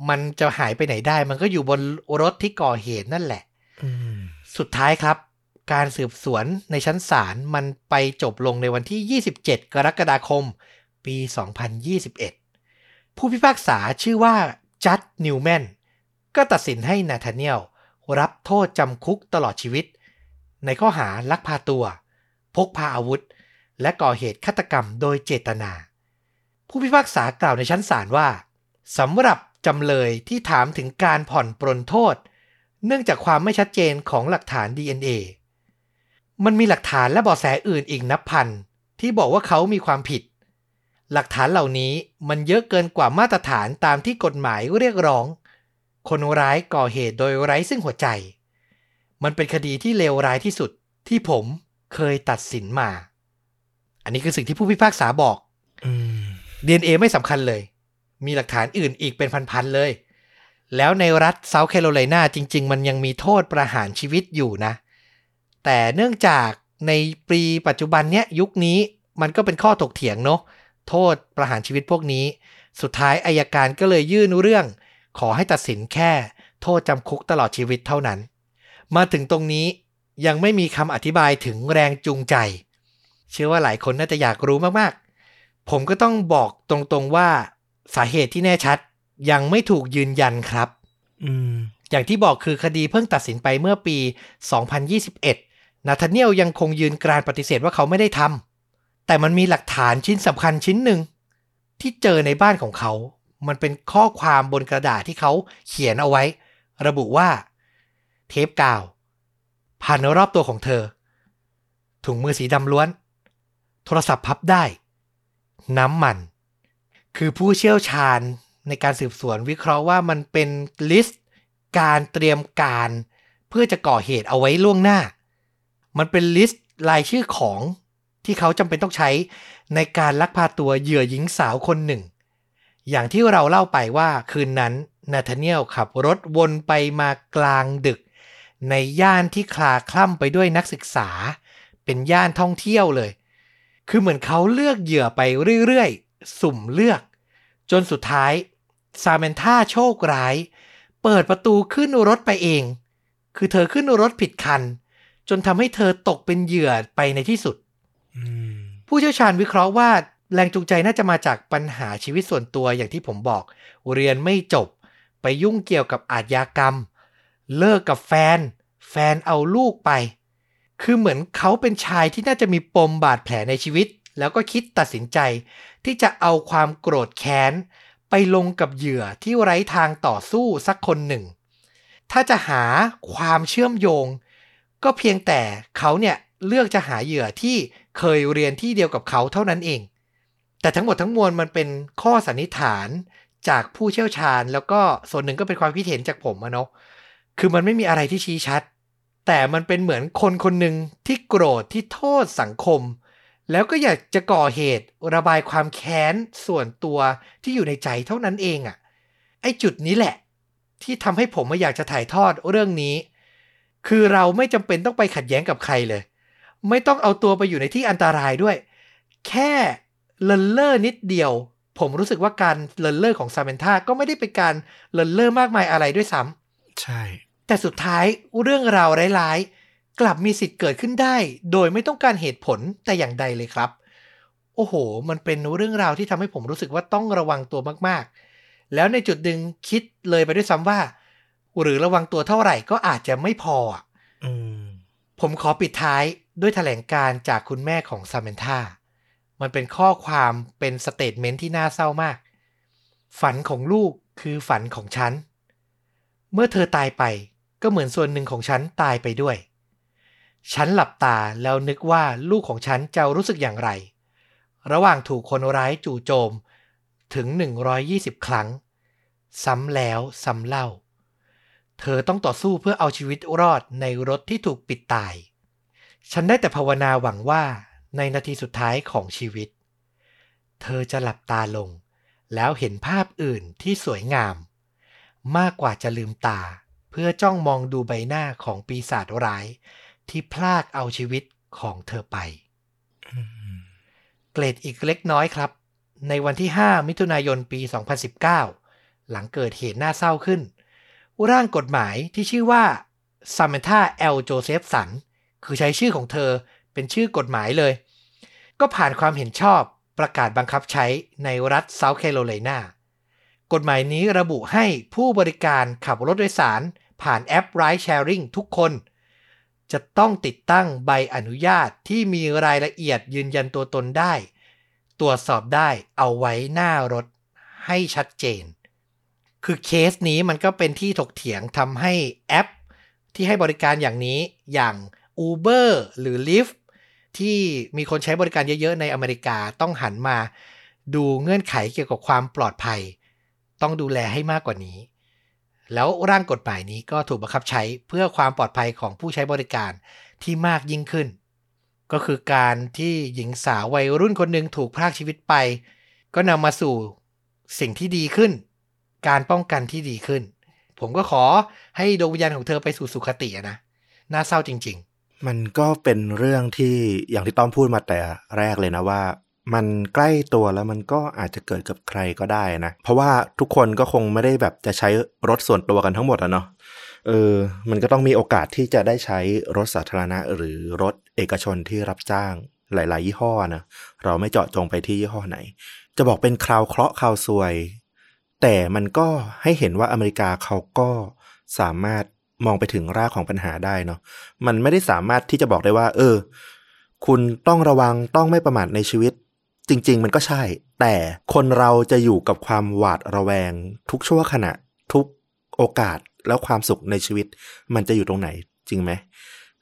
Speaker 1: มันจะหายไปไหนได้ มันก็อยู่บนรถที่ก่อเหตุนั่นแหละ
Speaker 2: อืม
Speaker 1: สุดท้ายครับ การสืบสวนในชั้นศาลมันไปจบลงในวันที่ 27 กรกฎาคม ปี 2021 ผู้พิพากษาชื่อว่าจัดนิวแมนก็ตัดสินให้นาธาเนียลรับโทษจำคุกตลอดชีวิต ในข้อหาลักพาตัว พกพาอาวุธ และก่อเหตุฆาตกรรมโดยเจตนา ผู้พิพากษากล่าวในชั้นศาลว่าสำหรับจำเลยที่ถามถึงการผ่อนปรนโทษ เนื่องจากความไม่ชัดเจนของหลักฐาน DNA มันมีหลักฐานและเบาะแสอื่นอีกนับพัน ที่บอกว่าเขามีความผิด หลักฐานเหล่านี้มันเยอะเกินกว่ามาตรฐานตามที่กฎหมายเรียกร้อง คนร้ายก่อเหตุโดยไร้ซึ่งหัวใจ มันเป็นคดีที่เลวร้ายที่สุดที่ผมเคยตัดสินมา อันนี้คือสิ่งที่ผู้พิพากษาบอก
Speaker 2: อืม
Speaker 1: DNA ไม่สำคัญเลย มีหลักฐานอื่นอีกเป็นพันๆเลย แล้วในรัฐเซาท์แคโรไลนาจริง ๆ มันยังมีโทษประหารชีวิตอยู่นะ แต่เนื่องจากในปีปัจจุบันเนี้ยยุคนี้มันก็เป็นข้อถกเถียงเนาะโทษประหารชีวิตพวกนี้ สุดท้ายอายการก็เลยยื่นเรื่อง ขอให้ตัดสินแค่ โทษจำคุกตลอดชีวิตเท่านั้น มาถึงตรงนี้ยังไม่มีคำอธิบายถึงแรงจูงใจ เชื่อว่าหลายคนน่าจะอยากรู้มากๆ ผมก็ต้องบอกตรงๆว่าสาเหตุที่แน่ชัดยังไม่ถูกยืนยันครับ
Speaker 2: อืม
Speaker 1: อย่างที่บอกคือคดีเพิ่งตัดสินไปเมื่อปี 2021 นาธาเนียลยังคงยืนกรานปฏิเสธว่าเขาไม่ได้ทำแต่มันมีหลักฐานชิ้นสำคัญชิ้นหนึ่ง ที่เจอในบ้านของเขา มันเป็นข้อความบนกระดาษที่เขาเขียนเอาไว้ ระบุว่า เทปกาวพันรอบตัวของเธอ ถุงมือสีดำล้วน โทรศัพท์พับได้ น้ำมัน คือผู้เชี่ยวชาญในการสืบสวนวิเคราะห์ว่ามันเป็น list การเตรียมการ เพื่อจะก่อเหตุเอาไว้ล่วงหน้า มันเป็น listรายชื่อของที่เขาจำเป็นต้องใช้ในการลักพาตัวเหยื่อหญิงสาวคนหนึ่ง อย่างที่เราเล่าไปว่าคืนนั้นนาธาเนียลขับรถวนไปมากลางดึก ในย่านที่คลาคล่ำไปด้วยนักศึกษา เป็นย่านท่องเที่ยวเลย คือเหมือนเขาเลือกเหยื่อไปเรื่อยๆ สุ่มเลือก จนสุดท้ายซาเมนท่าโชคร้าย เปิดประตูขึ้นรถไปเอง คือเธอขึ้นรถผิดคัน จนทำให้เธอตกเป็นเหยื่อไปในที่สุด
Speaker 2: อืม
Speaker 1: ผู้เชี่ยวชาญวิเคราะห์ว่าแรงจูงใจน่าจะมาจากปัญหาชีวิตส่วนตัวอย่างที่ผมบอก เรียนไม่จบ ไปยุ่งเกี่ยวกับอาชญากรรม เลิกกับแฟน แฟนเอาลูกไป คือเหมือนเขาเป็นชายที่น่าจะมีปมบาดแผลในชีวิต แล้วก็คิดตัดสินใจ ที่จะเอาความโกรธแค้น ไปลงกับเหยื่อที่ไร้ทางต่อสู้สักคนหนึ่ง ถ้าจะหาความเชื่อมโยง ก็เพียงแต่เขาเนี่ยเลือกจะหาเหยื่อที่เคยเรียนที่เดียวกับเขาเท่านั้นเอง แต่ทั้งหมดทั้งมวลมันเป็นข้อสันนิษฐานจากผู้เชี่ยวชาญ แล้วก็ส่วนหนึ่งก็เป็นความคิดเห็นจากผมอะเนาะ คือมันไม่มีอะไรที่ชี้ชัด แต่มันเป็นเหมือนคนคนหนึ่งที่โกรธที่โทษสังคม แล้วก็อยากจะก่อเหตุระบายความแค้นส่วนตัวที่อยู่ในใจเท่านั้นเองอะ่ะไอ้จุดนี้แหละ ที่ทำให้ผมมาอยากจะถ่ายทอดเรื่องนี้ คือเราไม่จำเป็นต้องไปขัดแย้งกับใครเลย ไม่ต้องเอาตัวไปอยู่ในที่อันตรายด้วย แค่เลินเล่อนิดเดียว ผมรู้สึกว่าการเลินเล่อของซาเมนธาก็ไม่ได้เป็นการเลินเล่อมากมายอะไรด้วยซ้ำ
Speaker 2: ใช่
Speaker 1: แต่สุดท้ายเรื่องราวร้ายๆ กลับมีสิทธิ์เกิดขึ้นได้ โดยไม่ต้องการเหตุผลแต่อย่างใดเลยครับ โอ้โห มันเป็นเรื่องราวที่ทำให้ผมรู้สึกว่าต้องระวังตัวมากๆ แล้วในจุดหนึ่งคิดเลยไปด้วยซ้ำว่า หรือระวังตัวเท่าไหร่ก็อาจจะไม่พออะ
Speaker 2: อืม
Speaker 1: ผมขอปิดท้ายด้วยแถลงการณ์จากคุณแม่ของซาเมนธามันเป็นข้อความเป็น statement ที่น่าเศร้ามาก ฝันของลูกคือฝันของฉัน เมื่อเธอตายไป ก็เหมือนส่วนหนึ่งของฉันตายไปด้วย ฉันหลับตาแล้วนึกว่าลูกของฉันจะรู้สึกอย่างไร ระหว่างถูกคนร้ายจู่โจมถึง 120 ครั้ง ซ้ำแล้วซ้ำเล่า เธอต้องต่อสู้เพื่อเอาชีวิตรอดในรถที่ถูกปิดตาย ฉันได้แต่ภาวนาหวังว่าในนาทีสุดท้ายของชีวิต เธอจะหลับตาลง แล้วเห็นภาพอื่นที่สวยงาม มากกว่าจะลืมตา พื่อจ้องมองดูใบหน้าของปีศาจร้าย ที่พลากเอาชีวิตของเธอไป เกรดอีกเล็กน้อยครับ ในวันที่ 5 มิถุนายนปี 2019 หลังเกิดเหตุน่าเศร้าขึ้น ร่างกฎหมายที่ชื่อว่า Samantha L. Josephson คือใช้ชื่อของเธอเป็นชื่อกฎหมายเลย ก็ผ่านความเห็นชอบประกาศบังคับใช้ในรัฐเซาท์แคโรไลนากฎหมายนี้ระบุให้ผู้บริการขับรถโดยสาร ผ่านแอป Ride Sharing ทุกคน จะต้องติดตั้งใบอนุญาตที่มีรายละเอียดยืนยันตัวตนได้ ตรวจสอบได้เอาไว้หน้ารถให้ชัดเจน คือเคสนี้มันก็เป็นที่ถกเถียงทำให้แอป ที่ให้บริการอย่างนี้อย่าง Uber หรือ Lyft ที่มีคนใช้บริการเยอะๆ ในอเมริกาต้องหันมา ดูเงื่อนไขเกี่ยวกับความปลอดภัย ต้องดูแลให้มากกว่านี้ แล้วร่างกฎหมายนี้ก็ถูกบังคับใช้เพื่อความปลอดภัยของผู้ใช้บริการที่มากยิ่งขึ้น ก็คือการที่หญิงสาววัยรุ่นคนหนึ่งถูกพรากชีวิตไป ก็นำมาสู่สิ่งที่ดีขึ้น การป้องกันที่ดีขึ้น ผมก็ขอให้ดวงวิญญาณของเธอไปสู่สุคตินะน่าเศร้าจริง
Speaker 2: มันก็เป็นเรื่องที่อย่างที่ต้อมพูดมาแต่แรกเลยนะว่า มันใกล้ตัวแล้วมันก็อาจจะเกิดกับใครก็ได้นะ เพราะว่าทุกคนก็คงไม่ได้แบบจะใช้รถส่วนตัวกันทั้งหมดอะเนาะเออ มันก็ต้องมีโอกาสที่จะได้ใช้รถสาธารณะ หรือรถเอกชนที่รับจ้างหลาย ๆ ยี่ห้อนะเราไม่เจาะจงไปที่ยี่ห้อไหน จะบอกเป็นคราวเคราะห์คราวซวย แต่มันก็ให้เห็นว่าอเมริกาเขาก็สามารถมองไปถึงรากของปัญหาได้เนาะมันไม่ได้สามารถที่จะบอกได้ว่า เออ คุณต้องระวังต้องไม่ประมาทในชีวิต จริง ๆ มันก็ใช่ แต่คนเราจะอยู่กับความหวาดระแวง ทุกชั่วขณะ ทุกโอกาสแล้วความสุขในชีวิต มันจะอยู่ตรงไหนจริงไหม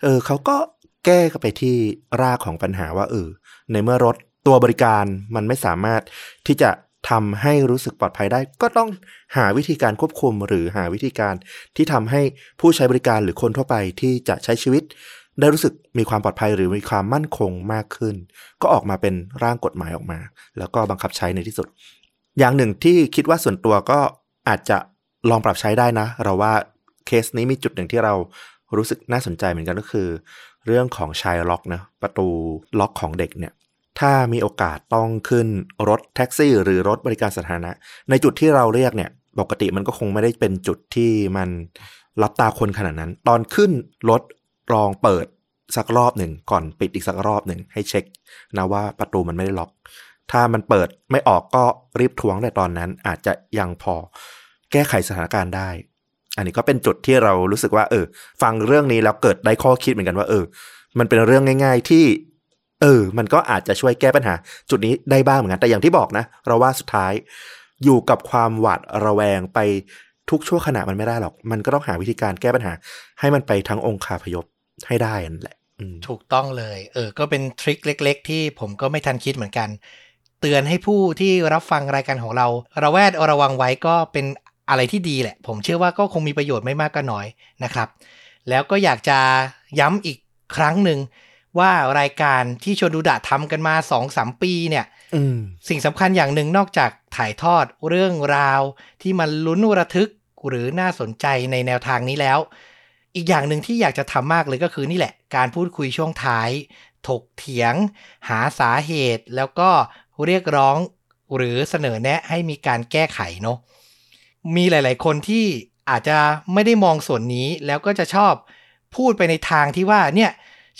Speaker 2: เออเขาก็แก้ไปที่รากของปัญหาว่าเออในเมื่อรถตัวบริการมันไม่สามารถที่จะทำให้รู้สึกปลอดภัยได้ ก็ต้องหาวิธีการควบคุมหรือหาวิธีการที่ทำให้ผู้ใช้บริการหรือคนทั่วไปที่จะใช้ชีวิต ได้รู้สึกมีความปลอดภัยหรือมีความมั่นคงมากขึ้น ก็ออกมาเป็นร่างกฎหมายออกมา แล้วก็บังคับใช้ในที่สุด อย่างหนึ่งที่คิดว่าส่วนตัวก็อาจจะลองปรับใช้ได้นะ เราว่าเคสนี้มีจุดหนึ่งที่เรารู้สึกน่าสนใจเหมือนกันก็คือ เรื่องของชายล็อกนะประตูล็อกของเด็กเนี่ยถ้ามีโอกาสต้องขึ้นรถแท็กซี่ หรือรถบริการสาธารณะ ในจุดที่เราเรียกเนี่ยปกติมันก็คงไม่ได้เป็นจุดที่มันรับตาคนขนาดนั้น ตอนขึ้นรถ ลองเปิดสักรอบหนึ่งก่อนปิดอีกสักรอบหนึ่งให้เช็คนะว่าประตูมันไม่ได้ล็อก ถ้ามันเปิดไม่ออกก็รีบทวงแต่ตอนนั้น อาจจะยังพอแก้ไขสถานการณ์ได้ อันนี้ก็เป็นจุดที่เรารู้สึกว่า เออ ฟังเรื่องนี้แล้วเกิดได้ข้อคิดเหมือนกันว่า เออ มันเป็นเรื่องง่าย ๆที่ เออ มันก็อาจจะช่วยแก้ปัญหา จุดนี้ได้บ้างเหมือนกันแต่อย่างที่บอกนะ เราว่าสุดท้าย อยู่กับความหวาดระแวงไปทุกชั่วขณะมันไม่ได้หรอก มันก็ต้องหาวิธีการแก้ปัญหา ให้มันไปทั้งองค์คาพยพ ให้ได้นั่นแหละอืม
Speaker 1: ถูกต้องเลย เออ ก็เป็นทริคเล็ก ๆ ที่ผมก็ไม่ทันคิดเหมือนกัน เตือนให้ผู้ที่รับฟังรายการของเรา ระแวดระวังไว้ก็เป็นอะไรที่ดีแหละ ผมเชื่อว่าก็คงมีประโยชน์ไม่มากก็น้อยนะครับ แล้วก็อยากจะย้ำอีกครั้งหนึ่งว่ารายการที่ชวนดูดะทำกันมา2อสปีเนี่ย
Speaker 2: อืม
Speaker 1: สิ่งสำคัญอย่างหนึ่งนอกจากถ่ายทอดเรื่องราวที่มันลุ้นระทึกหรือน่าสนใจในแนวทางนี้แล้ว อีกอย่างหนึ่งที่อยากจะทำมากเลยก็คือนี่แหละ การพูดคุยช่วงท้าย ถกเถียง หาสาเหตุแล้วก็เรียกร้องหรือเสนอแนะให้มีการแก้ไขเนาะมีหลาย ๆ คนที่อาจจะไม่ได้มองส่วนนี้แล้วก็จะชอบพูดไปในทางที่ว่าเนี่ย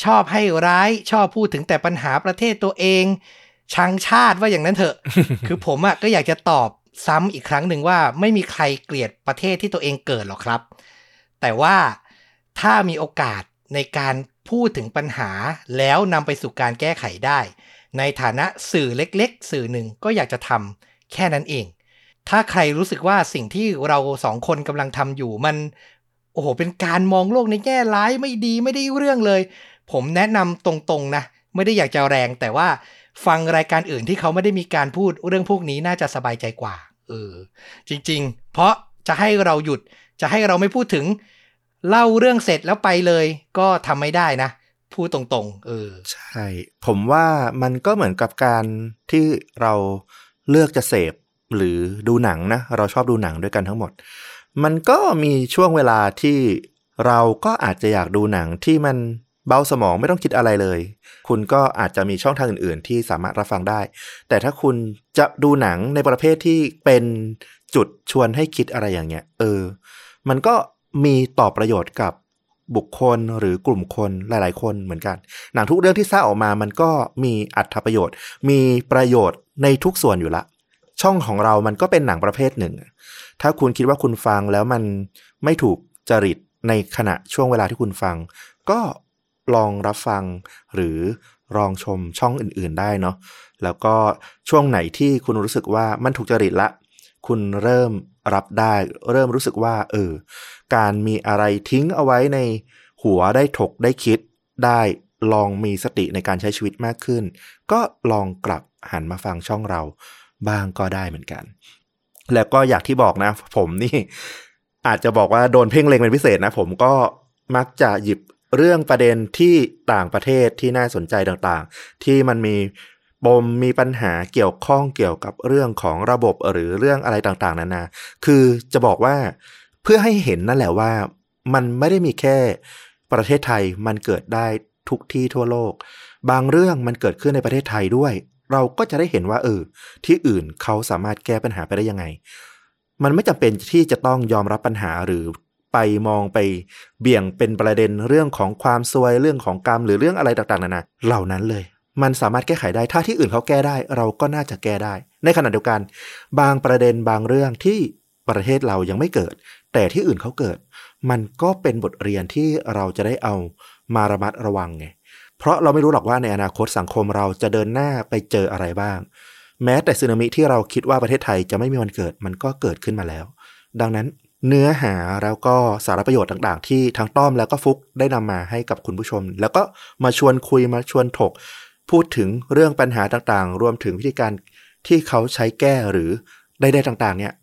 Speaker 1: ชอบให้ร้ายชอบพูดถึงแต่ปัญหาประเทศตัวเอง ชังชาติว่าอย่างนั้นเถอะ คือผมอะก็อยากจะตอบซ้ำอีกครั้งหนึ่งว่าไม่มีใครเกลียดประเทศที่ตัวเองเกิดหรอกครับ แต่ว่า ถ้ามีโอกาสในการพูดถึงปัญหาแล้วนำไปสู่การแก้ไขได้ ในฐานะสื่อเล็กๆ สื่อหนึ่งก็อยากจะทำแค่นั้นเอง ถ้าใครรู้สึกว่าสิ่งที่เราสองคนกำลังทำอยู่มันโอ้โหเป็นการมองโลกในแง่ร้ายไม่ดีไม่ได้เรื่องเลย ผมแนะนำตรงๆนะ ไม่ได้อยากจะแรงแต่ว่าฟังรายการอื่นที่เขาไม่ได้มีการพูดเรื่องพวกนี้น่าจะสบายใจกว่า เออ จริง ๆ เพราะจะให้เราหยุดจะให้เราไม่พูดถึง เล่าเรื่องเสร็จแล้วไปเลย ก็ทำไม่ได้นะพูดตรงๆ เออ
Speaker 2: ใช่ ผมว่ามันก็เหมือนกับการที่เราเลือกจะเสพหรือดูหนังนะ เราชอบดูหนังด้วยกันทั้งหมด มันก็มีช่วงเวลาที่เราก็อาจจะอยากดูหนังที่มันเบาสมองไม่ต้องคิดอะไรเลย คุณก็อาจจะมีช่องทางอื่น ๆ ที่สามารถรับฟังได้ แต่ถ้าคุณจะดูหนังในประเภทที่เป็นจุดชวนให้คิดอะไรอย่างเงี้ย เออ มันก็ มีต่อประโยชน์กับบุคคลหรือกลุ่มคนหลาย ๆ คนเหมือนกัน หนังทุกเรื่องที่สร้างออกมามันก็มีอัตประโยชน์ มีประโยชน์ในทุกส่วนอยู่ละ ช่องของเรามันก็เป็นหนังประเภทหนึ่ง ถ้าคุณคิดว่าคุณฟังแล้วมันไม่ถูกจริตในขณะช่วงเวลาที่คุณฟัง ก็ลองรับฟังหรือลองชมช่องอื่น ๆ ได้เนาะแล้วก็ช่วงไหนที่คุณรู้สึกว่ามันถูกจริตละ คุณเริ่มรับได้ เริ่มรู้สึกว่า เออ การมีอะไรทิ้งเอาไว้ในหัวได้ถกได้คิดได้ลองมีสติในการใช้ชีวิตมากขึ้น ก็ลองกลับหันมาฟังช่องเราบ้างก็ได้เหมือนกัน แล้วก็อยากที่บอกนะ ผมนี่อาจจะบอกว่าโดนเพ่งเล็งเป็นพิเศษนะ ผมก็มักจะหยิบเรื่องประเด็นที่ต่างประเทศที่น่าสนใจต่างๆ ที่มันมี ปมมีปัญหาเกี่ยวข้องเกี่ยวกับเรื่องของระบบหรือเรื่องอะไรต่างๆ นานา คือจะบอกว่าเพื่อให้เห็นนั่นแหละว่า มันไม่ได้มีแค่ประเทศไทยมันเกิดได้ทุกที่ทั่วโลก บางเรื่องมันเกิดขึ้นในประเทศไทยด้วย เราก็จะได้เห็นว่า เออ ที่อื่นเขาสามารถแก้ปัญหาไปได้ยังไง มันไม่จำเป็นที่จะต้องยอมรับปัญหาหรือไปมองไปเบี่ยงเป็นประเด็นเรื่องของความซวยเรื่องของกรรมหรือเรื่องอะไรต่างๆนานาเหล่านั้นเลย มันสามารถแก้ไขได้ ถ้าที่อื่นเขาแก้ได้ เราก็น่าจะแก้ได้ ในขณะเดียวกัน บางประเด็นบางเรื่องที่ประเทศเรายังไม่เกิด แต่ที่อื่นเขาเกิด มันก็เป็นบทเรียนที่เราจะได้เอามาระมัดระวังไง เพราะเราไม่รู้หรอกว่าในอนาคตสังคมเราจะเดินหน้าไปเจออะไรบ้าง แม้แต่สึนามิที่เราคิดว่าประเทศไทยจะไม่มีวันเกิด มันก็เกิดขึ้นมาแล้ว ดังนั้นเนื้อหาแล้วก็สาระประโยชน์ต่าง ๆ ที่ทั้งต้อมแล้วก็ฟุกได้นำมาให้กับคุณผู้ชม แล้วก็มาชวนคุยมาชวนถก พูดถึงเรื่องปัญหาต่างๆ รวมถึงวิธีการที่เขาใช้แก้หรือใดๆต่างๆ เนี่ย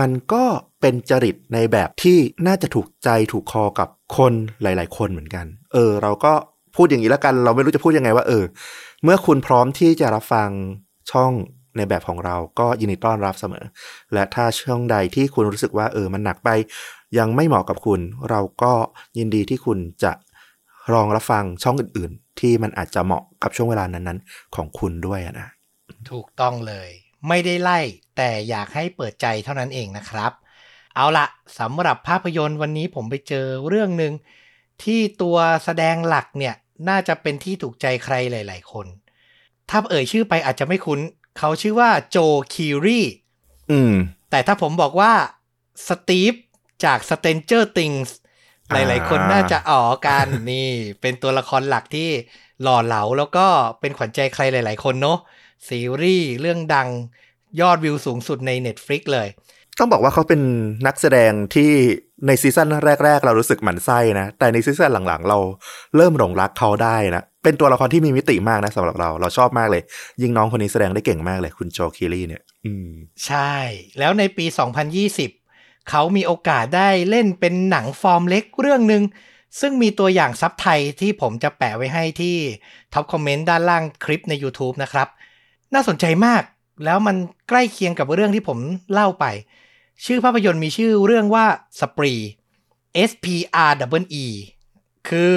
Speaker 2: มันก็เป็นจริตในแบบที่น่าจะถูกใจถูกคอกับคนหลาย ๆ คนเหมือนกัน เออ เราก็พูดอย่างนี้แล้วกัน เราไม่รู้จะพูดยังไงว่าเออ เมื่อคุณพร้อมที่จะรับฟังช่องในแบบของเราก็ยินดีต้อนรับเสมอ และถ้าช่องใดที่คุณรู้สึกว่าเออมันหนักไป ยังไม่เหมาะกับคุณ เราก็ยินดีที่คุณจะ ลองรับฟังช่องอื่นๆ ที่มันอาจจะเหมาะกับช่วงเวลานั้นๆ ของคุณด้วยนะ
Speaker 1: ถูกต้องเลย ไม่ได้ไล่แต่อยากให้เปิดใจเท่านั้นเองนะครับ เอาละสำหรับภาพยนตร์วันนี้ผมไปเจอเรื่องหนึ่งที่ตัวแสดงหลักเนี่ยน่าจะเป็นที่ถูกใจใครหลาย ๆ คน ถ้าเอ่ยชื่อไปอาจจะไม่คุ้น เขาชื่อว่าโจคิรี
Speaker 2: อืม
Speaker 1: แต่ถ้าผมบอกว่าสตีฟจาก Stranger Things ห
Speaker 2: อ่า
Speaker 1: ลาย ๆ คนน่าจะอ๋อกันนี่เป็นตัวละครหลักที่หล่อเหลาแล้วก็เป็นขวัญใจใครหลาย ๆ คนเนาะซีรีส์เรื่องดังยอดวิวสูงสุดใน Netflix เลย
Speaker 2: ต้องบอกว่าเขาเป็นนักแสดงที่ในซีซั่นแรก ๆ เรารู้สึกหมั่นไส้นะ แต่ในซีซั่นหลัง ๆ เราเริ่มหลงรักเขาได้นะ เป็นตัวละครที่มีมิติมากนะสำหรับเราเราชอบมากเลย ยิ่งน้องคนนี้แสดงได้เก่งมากเลยคุณโจคิลี่เนี่ย อืม
Speaker 1: ใช่ แล้วในปี 2020 เขามีโอกาสได้เล่นเป็นหนังฟอร์มเล็กเรื่องหนึ่งซึ่งมีตัวอย่างซับไทยที่ผมจะแปะไว้ให้ที่ท็อปคอมเมนต์ด้านล่างคลิปใน YouTube นะครับ น่าสนใจมากแล้วมันใกล้เคียงกับเรื่องที่ผมเล่าไป ชื่อภาพยนตร์มีชื่อเรื่องว่าสปรี S P R W E คือ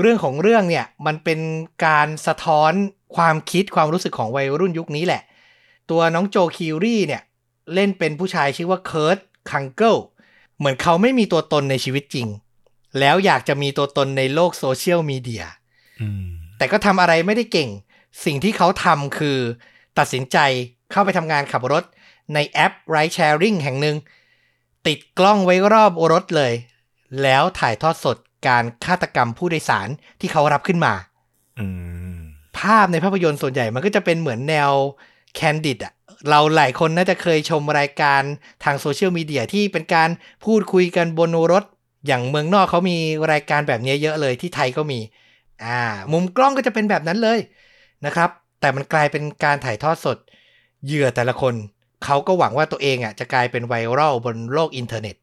Speaker 1: เรื่องของเรื่องเนี่ยมันเป็นการสะท้อนความคิดความรู้สึกของวัยรุ่นยุคนี้แหละ ตัวน้องโจคีรี่เนี่ยเล่นเป็นผู้ชายชื่อว่าเคิร์ต คังเคิลเหมือนเขาไม่มีตัวตนในชีวิตจริง แล้วอยากจะมีตัวตนในโลกโซเชียลมีเดีย
Speaker 2: อืม
Speaker 1: แต่ก็ทำอะไรไม่ได้เก่ง สิ่งที่เขาทำคือ ตัดสินใจเข้าไปทำงานขับรถในแอป Ride Sharing แห่งหนึ่ง ติดกล้องไว้รอบรถเลย แล้วถ่ายทอดสดการฆาตกรรมผู้โดยสารที่เขารับขึ้นมา
Speaker 2: อืม
Speaker 1: ภาพในภาพยนตร์ส่วนใหญ่มันก็จะเป็นเหมือนแนว candid อะ เราหลายคนน่าจะเคยชมรายการทางโซเชียลมีเดียที่เป็นการพูดคุยกันบนรถ อย่างเมืองนอกเขามีรายการแบบนี้เยอะเลยที่ไทยก็มี อ่า มุมกล้องก็จะเป็นแบบนั้นเลยนะครับ แต่มันกลายเป็นการถ่ายทอดสด เหยื่อแต่ละคน เขาก็หวังว่าตัวเองอะจะกลายเป็นไวรัลบนโลกอินเทอร์เน็ต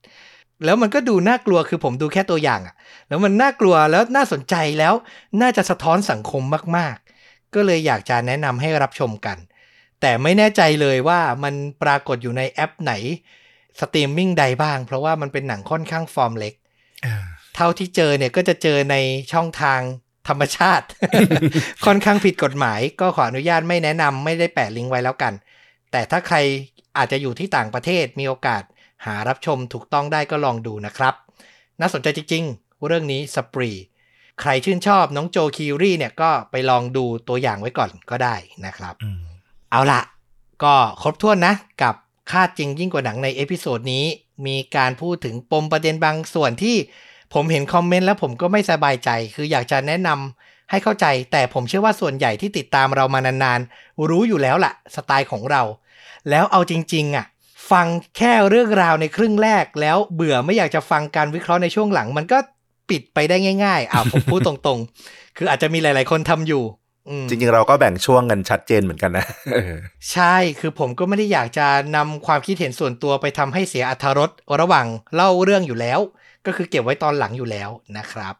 Speaker 1: แล้วมันก็ดูน่ากลัวคือผมดูแค่ตัวอย่างอะ แล้วมันน่ากลัวแล้วน่าสนใจแล้วน่าจะสะท้อนสังคมมากๆ ก็เลยอยากจะแนะนำให้รับชมกัน แต่ไม่แน่ใจเลยว่ามันปรากฏอยู่ในแอปไหนสตรีมมิ่งใดบ้าง เพราะว่ามันเป็นหนังค่อนข้างฟอร์มเล็ก
Speaker 2: อ่า
Speaker 1: เท่าที่เจอเนี่ยก็จะเจอในช่องทางธรรมชาติ ค่อนข้างผิดกฎหมาย ก็ขออนุญาตไม่แนะนำไม่ได้แปะลิงก์ไว้แล้วกัน แต่ถ้าใครอาจจะอยู่ที่ต่างประเทศมีโอกาสหารับชมถูกต้องได้ก็ลองดูนะครับ น่าสนใจจริงๆ เรื่องนี้ Spree ใครชื่นชอบน้องโจคีรี่เนี่ยก็ไปลองดูตัวอย่างไว้ก่อนก็ได้นะครับ
Speaker 2: อืม
Speaker 1: เอาละก็ครบถ้วนนะกับฆาตจริงยิ่งกว่าหนังใน episode นี้ มีการพูดถึงปมประเด็นบางส่วนที่ผมเห็นคอมเมนต์แล้วผมก็ไม่สบายใจ คืออยากจะแนะนำให้เข้าใจ แต่ผมเชื่อว่าส่วนใหญ่ที่ติดตามเรามานานๆ รู้อยู่แล้วล่ะ สไตล์ของเรา แล้วเอาจริงๆอะฟังแค่เรื่องราวในครึ่งแรก แล้วเบื่อไม่อยากจะฟังการวิเคราะห์ในช่วงหลัง มันก็ปิดไปได้ง่าย ๆ อะผมพูดตรงๆ คืออาจจะมีหลาย ๆ คนทำอยู่
Speaker 2: จริงๆ เราก็แบ่งช่วงกันชัดเจนเหมือนกันนะเออ
Speaker 1: ใช่คือผมก็ไม่ได้อยากจะนำความคิดเห็นส่วนตัวไปทำให้เสียอรรถรสระหว่างเล่าเรื่องอยู่แล้ว ก็คือเก็บไว้ตอนหลังอยู่แล้วนะครับ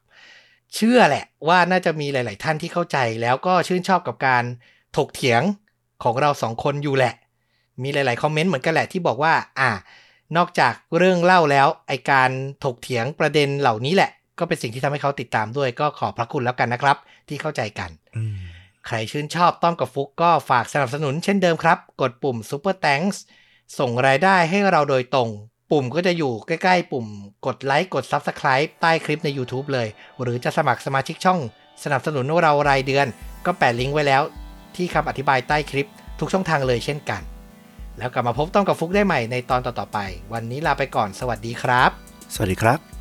Speaker 1: เชื่อแหละว่าน่าจะมีหลาย ๆ ท่านที่เข้าใจแล้วก็ชื่นชอบกับการถกเถียงของเราสองคนอยู่แหละ มีหลาย ๆ คอมเมนต์เหมือนกันแหละที่บอกว่า อ่านอกจากเรื่องเล่าแล้วไอการถกเถียงประเด็นเหล่านี้แหละ ก็เป็นสิ่งที่ทำให้เขาติดตามด้วย ก็ขอบพระคุณแล้วกันนะครับ ที่เข้าใจกัน
Speaker 2: อืม
Speaker 1: ใครชื่นชอบต้อมกับฟุกก็ฝากสนับสนุนเช่นเดิมครับ กดปุ่ม Super Thanks ส่งรายได้ให้เราโดยตรง ปุ่มก็จะอยู่ใกล้ๆ ปุ่มกดไลค์กด Subscribe ใต้คลิปใน YouTube เลย หรือจะสมัครสมาชิกช่อง สนับสนุนเรารายเดือน ก็แปะลิงก์ไว้แล้ว ที่คำอธิบายใต้คลิปทุกช่องทางเลยเช่นกัน แล้วกลับมาพบต้อมกับฟุกได้ใหม่ในตอนต่อๆไป วันนี้ลาไปก่อนสวัสดีครับ
Speaker 2: สวัสดีครับ